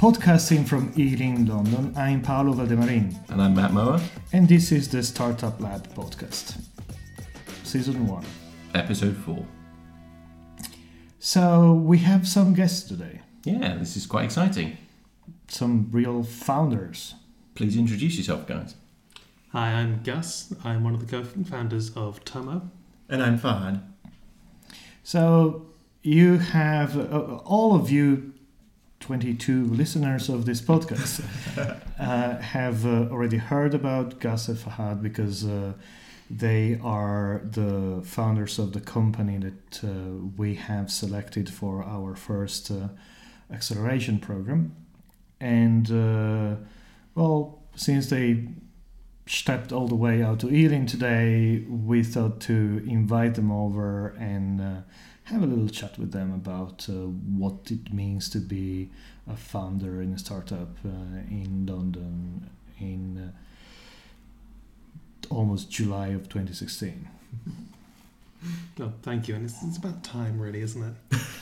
Podcasting from Ealing, London, I'm Paolo Valdemarin, And I'm Matt Mower, and this is the Startup Lab podcast, season one. episode 4. So, we have some guests today, Yeah, this is quite exciting. some real founders. Please introduce yourself, guys. Hi, I'm Gus. I'm one of the co-founders of Tomo. And I'm Fahad. So, you have, uh, all of you 22 listeners of this podcast uh, have uh, already heard about and Fahad because uh, they are the founders of the company that uh, we have selected for our first uh, acceleration program. And, uh, well, since they stepped all the way out to Ealing today, we thought to invite them over and uh, have a little chat with them about uh, what it means to be a founder in a startup uh, in London in uh, almost July of 2016. Oh, thank you. And it's, it's about time, really, isn't it?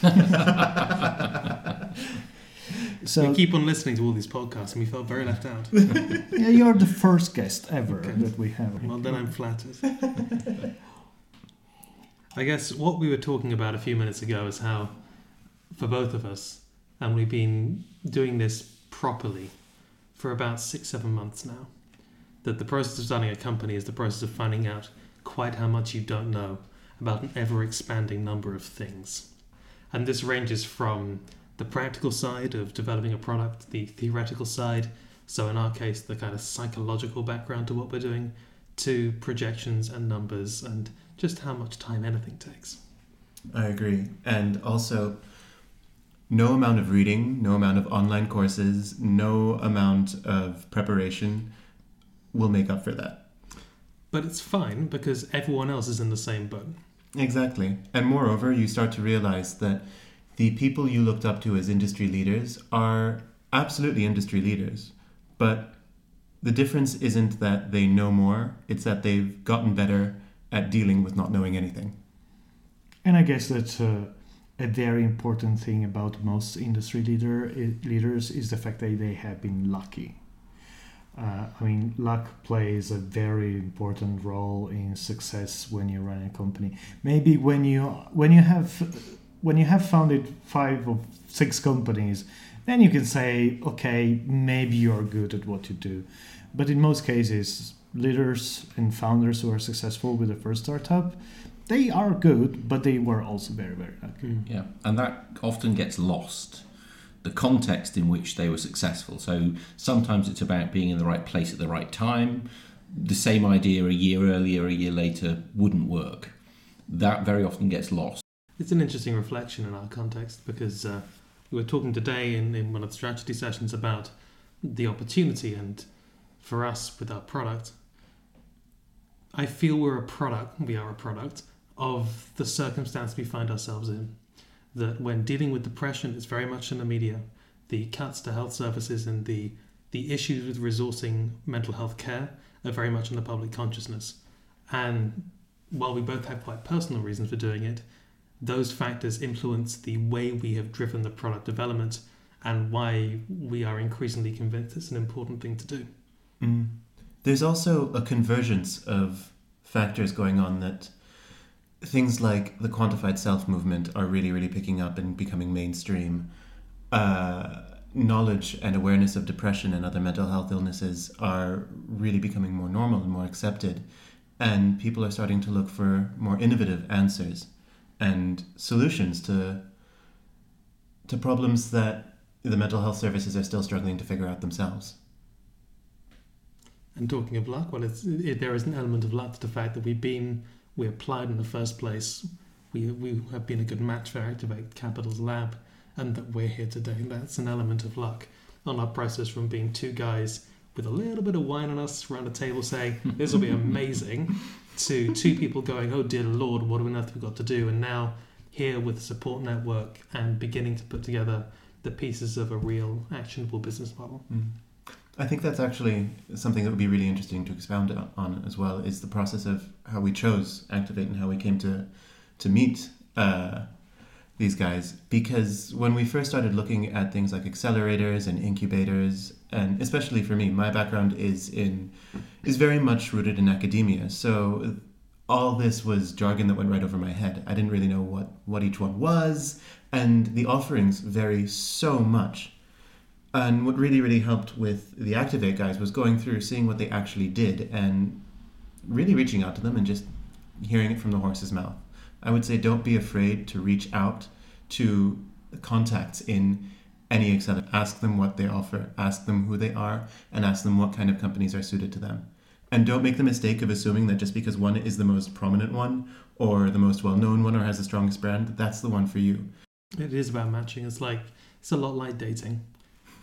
So we keep on listening to all these podcasts, and we felt very left out. yeah, you're the first guest ever Okay. that we have. well, then I'm flattered. I guess what we were talking about a few minutes ago is how, for both of us, and we've been doing this properly for about six, seven months now, that the process of starting a company is the process of finding out quite how much you don't know about an ever expanding number of things. And this ranges from the practical side of developing a product, the theoretical side, so in our case, the kind of psychological background to what we're doing, to projections and numbers and just how much time anything takes. I agree. And also, no amount of reading, no amount of online courses, no amount of preparation will make up for that. But it's fine because everyone else is in the same boat. Exactly. And moreover, you start to realize that the people you looked up to as industry leaders are absolutely industry leaders. But the difference isn't that they know more, it's that they've gotten better at dealing with not knowing anything. And I guess that's uh, a very important thing about most industry leader leaders is the fact that they have been lucky. Uh, I mean, luck plays a very important role in success when you run a company. Maybe when you when you have when you have founded five or six companies, then you can say, okay, maybe you're good at what you do. But in most cases, leaders and founders who are successful with the first startup, they are good, but they were also very, very lucky. Mm. Yeah, and that often gets lost. The context in which they were successful. So sometimes it's about being in the right place at the right time. The same idea a year earlier, a year later wouldn't work. That very often gets lost. It's an interesting reflection in our context because uh, we were talking today in, in one of the strategy sessions about the opportunity and for us with our product. I feel we're a product, we are a product of the circumstance we find ourselves in. That when dealing with depression, it's very much in the media. The cuts to health services and the, the issues with resourcing mental health care are very much in the public consciousness. And while we both have quite personal reasons for doing it, those factors influence the way we have driven the product development and why we are increasingly convinced it's an important thing to do. Mm. There's also a convergence of factors going on that things like the quantified self movement are really, really picking up and becoming mainstream. Uh, knowledge and awareness of depression and other mental health illnesses are really becoming more normal and more accepted. And people are starting to look for more innovative answers and solutions to to problems that the mental health services are still struggling to figure out themselves. And talking of luck, well, it's, it, there is an element of luck to the fact that we've been, we applied in the first place. We, we have been a good match for Activate Capital's lab, and that we're here today. That's an element of luck on our process from being two guys with a little bit of wine on us around a table saying, this will be amazing, to two people going, oh dear Lord, what on earth have we got to do? And now here with the support network and beginning to put together the pieces of a real actionable business model. Mm. I think that's actually something that would be really interesting to expound on- as well is the process of how we chose Activate and how we came to to meet. Uh, these guys because when we first started looking at things like accelerators and incubators, and especially for me, my background is in is very much rooted in academia. So all this was jargon that went right over my head. I didn't really know what what each one was, and the offerings vary so much. And what really, really helped with the Activate guys was going through, seeing what they actually did, and really reaching out to them and just hearing it from the horse's mouth. I would say don't be afraid to reach out to contacts in any Excel. Ask them what they offer, ask them who they are, and ask them what kind of companies are suited to them. And don't make the mistake of assuming that just because one is the most prominent one, or the most well known one, or has the strongest brand, that's the one for you. It is about matching. It's like it's a lot like dating.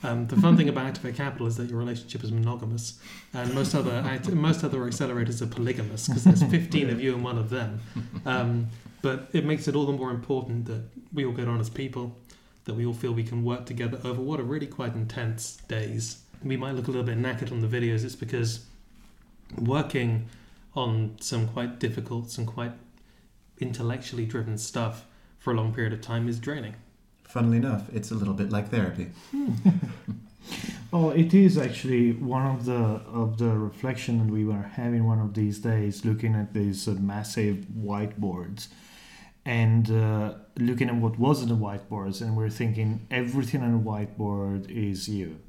Um, the fun thing about Activate Capital is that your relationship is monogamous, and most other act- most other accelerators are polygamous because there's 15 of you and one of them. Um, but it makes it all the more important that we all get on as people, that we all feel we can work together over what are really quite intense days. We might look a little bit knackered on the videos. It's because working on some quite difficult, some quite intellectually driven stuff for a long period of time is draining. Funnily enough, it's a little bit like therapy. Oh, it is actually one of the of the reflection that we were having one of these days, looking at these uh, massive whiteboards, and uh, looking at what was on the whiteboards, and we're thinking everything on the whiteboard is you.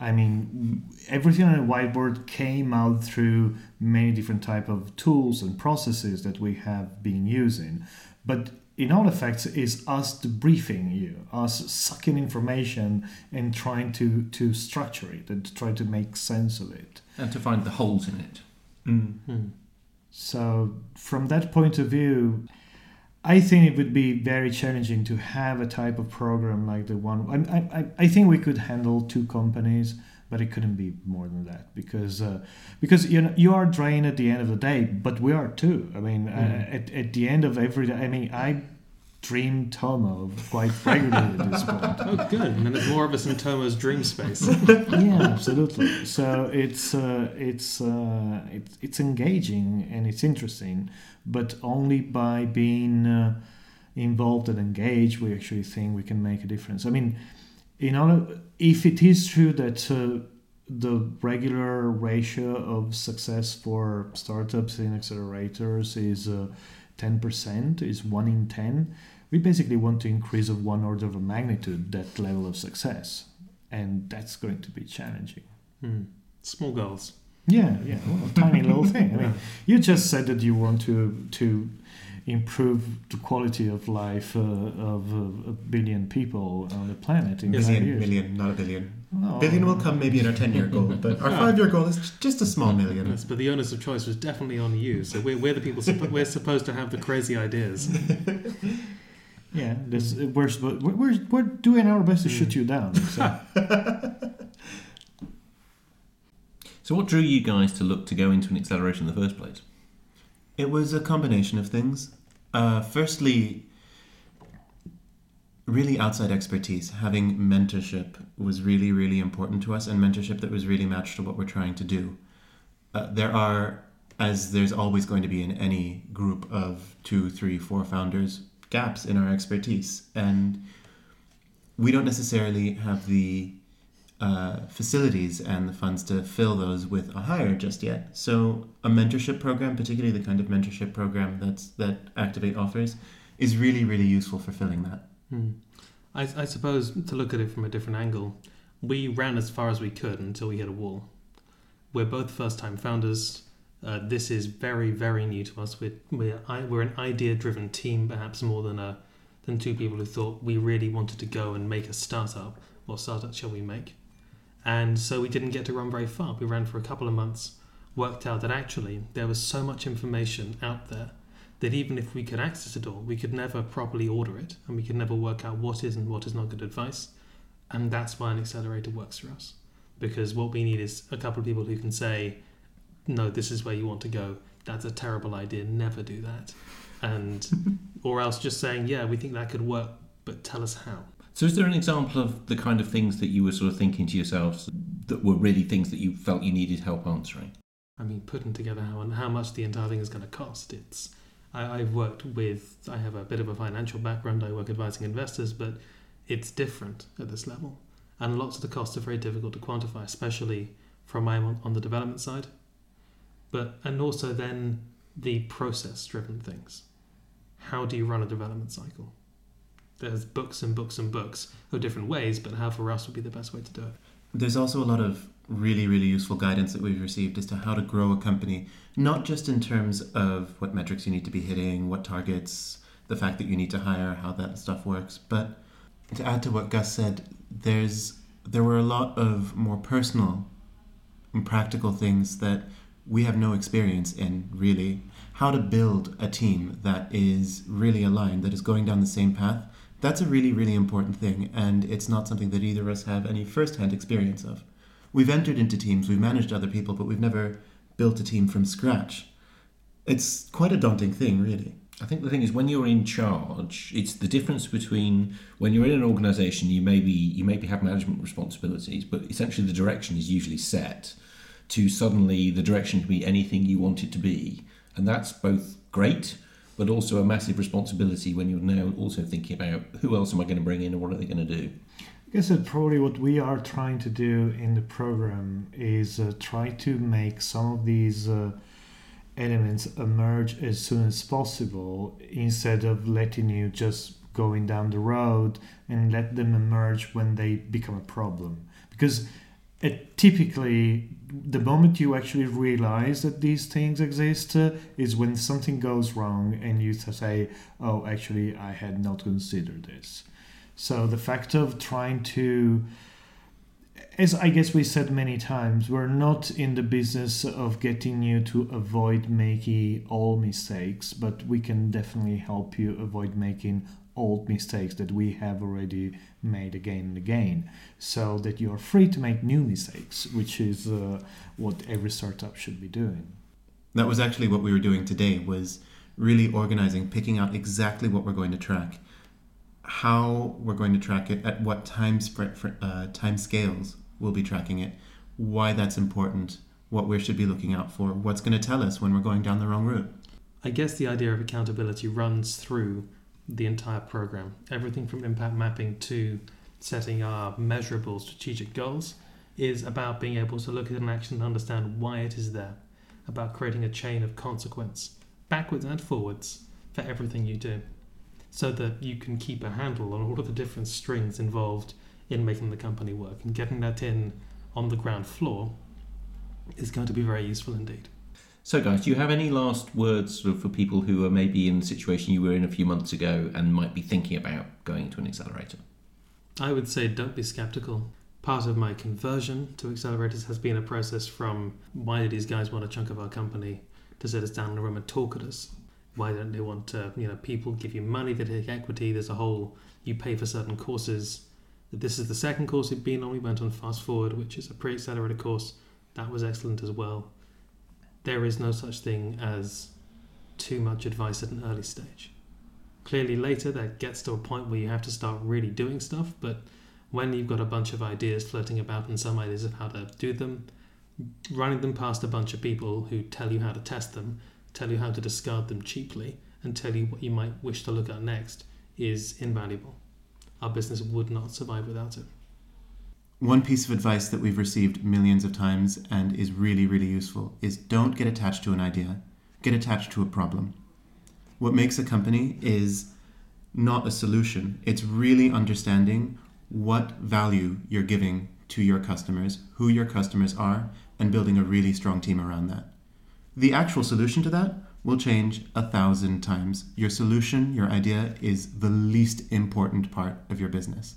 I mean, everything on the whiteboard came out through many different type of tools and processes that we have been using, but in all effects is us debriefing you, us sucking information and trying to, to structure it and to try to make sense of it. And to find the holes in it. Mm. Hmm. So, from that point of view, I think it would be very challenging to have a type of program like the one. I, I, I think we could handle two companies, but it couldn't be more than that because uh, because you know you are drained at the end of the day, but we are too. I mean, uh, Mhm. at, at the end of every day, I mean, I dream Tomo quite regularly at this point. Oh, good. And then there's more of us in Tomo's dream space. yeah, absolutely. So it's uh, it's uh, it's it's engaging and it's interesting, but only by being uh, involved and engaged, we actually think we can make a difference. I mean, you know, if it is true that uh, the regular ratio of success for startups in accelerators is uh, ten percent, is one in ten. We basically want to increase of one order of magnitude that level of success and that's going to be challenging. Hmm. Small goals. Yeah, yeah, well, a tiny little thing. I mean, you just said that you want to to improve the quality of life uh, of uh, a billion people on the planet in five Million, years. million, not a billion. Oh. Billion will come maybe in our 10 year goal, but our 5 year goal is just a small million. Yes, but the onus of choice was definitely on you. So we're, we're the people, suppo- we're supposed to have the crazy ideas. Yeah, this, we're, we're we're we're doing our best to shut you down. So. So, what drew you guys to look to go into an acceleration in the first place? It was a combination of things. Uh, firstly, really outside expertise. Having mentorship was really, really important to us, and mentorship that was really matched to what we're trying to do. Uh, there are, as there's always going to be in any group of two, three, four founders, gaps in our expertise. And we don't necessarily have the uh, facilities and the funds to fill those with a hire just yet. So a mentorship program, particularly the kind of mentorship program that's that Activate offers, is really really useful for filling that. Hmm. I, I suppose to look at it from a different angle, we ran as far as we could until we hit a wall. We're both first-time founders. Uh, this is very, very new to us. We're we're, we're an idea-driven team, perhaps more than a than two people who thought we really wanted to go and make a startup. What startup shall we make? And so we didn't get to run very far. We ran for a couple of months, worked out that actually there was so much information out there that even if we could access it all, we could never properly order it and we could never work out what is and what is not good advice. And that's why an accelerator works for us. Because what we need is a couple of people who can say, no, this is where you want to go. That's a terrible idea. Never do that. And, or else just saying, yeah, we think that could work, but tell us how. So, is there an example of the kind of things that you were sort of thinking to yourselves that were really things that you felt you needed help answering? I mean, putting together how how much the entire thing is going to cost. It's I, I've worked with, I have a bit of a financial background, I work advising investors, but it's different at this level. And lots of the costs are very difficult to quantify, especially from my on, on the development side. But, and also then the process driven things. How do you run a development cycle? There's books and books and books of different ways, but how for us would be the best way to do it. There's also a lot of really, really useful guidance that we've received as to how to grow a company, not just in terms of what metrics you need to be hitting, what targets, the fact that you need to hire, how that stuff works. But to add to what Gus said, there's there were a lot of more personal and practical things that we have no experience in really. How to build a team that is really aligned, that is going down the same path. That's a really, really important thing, and it's not something that either of us have any first hand experience of. We've entered into teams, we've managed other people, but we've never built a team from scratch. It's quite a daunting thing, really. I think the thing is when you're in charge, it's the difference between when you're in an organisation, you maybe you maybe have management responsibilities, but essentially the direction is usually set. To suddenly the direction can be anything you want it to be, and that's both great, but also a massive responsibility when you're now also thinking about who else am I going to bring in and what are they going to do. I guess that probably what we are trying to do in the program is uh, try to make some of these uh, elements emerge as soon as possible instead of letting you just going down the road and let them emerge when they become a problem. Because it typically the moment you actually realize that these things exist uh, is when something goes wrong and you say oh actually i had not considered this so the fact of trying to as I guess we said many times, we're not in the business of getting you to avoid making all mistakes, but we can definitely help you avoid making old mistakes that we have already made again and again, so that you're free to make new mistakes, which is uh, what every startup should be doing. That was actually what we were doing today was really organizing, picking out exactly what we're going to track, how we're going to track it, at what time, sp- uh, time scales we'll be tracking it, why that's important, what we should be looking out for, what's going to tell us when we're going down the wrong route. I guess the idea of accountability runs through the entire program. Everything from impact mapping to setting our measurable strategic goals is about being able to look at an action and understand why it is there, about creating a chain of consequence, backwards and forwards, for everything you do, so that you can keep a handle on all of the different strings involved in making the company work. And getting that in on the ground floor is going to be very useful indeed. So, guys, do you have any last words for people who are maybe in the situation you were in a few months ago and might be thinking about going to an accelerator? I would say don't be skeptical. Part of my conversion to accelerators has been a process from why do these guys want a chunk of our company to sit us down in a room and talk at us? Why don't they want to, you know, people give you money, they take equity, there's a whole, you pay for certain courses, this is the second course we've been on. We went on Fast Forward, which is a pre accelerated course. That was excellent as well. There is no such thing as too much advice at an early stage. Clearly, later that gets to a point where you have to start really doing stuff, but when you've got a bunch of ideas floating about and some ideas of how to do them, running them past a bunch of people who tell you how to test them, tell you how to discard them cheaply, and tell you what you might wish to look at next is invaluable our business would not survive without it. One piece of advice that we've received millions of times and is really, really useful is don't get attached to an idea, get attached to a problem. What makes a company is not a solution, it's really understanding what value you're giving to your customers, who your customers are, and building a really strong team around that. The actual solution to that will change a thousand times. Your solution, your idea, is the least important part of your business.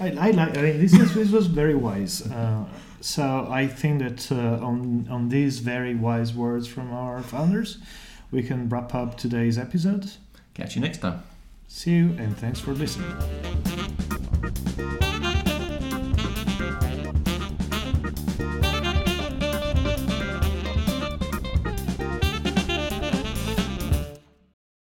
I, I like. I mean, this is this was very wise. Uh, so I think that uh, on on these very wise words from our founders, we can wrap up today's episode. Catch you next time. See you, and thanks for listening.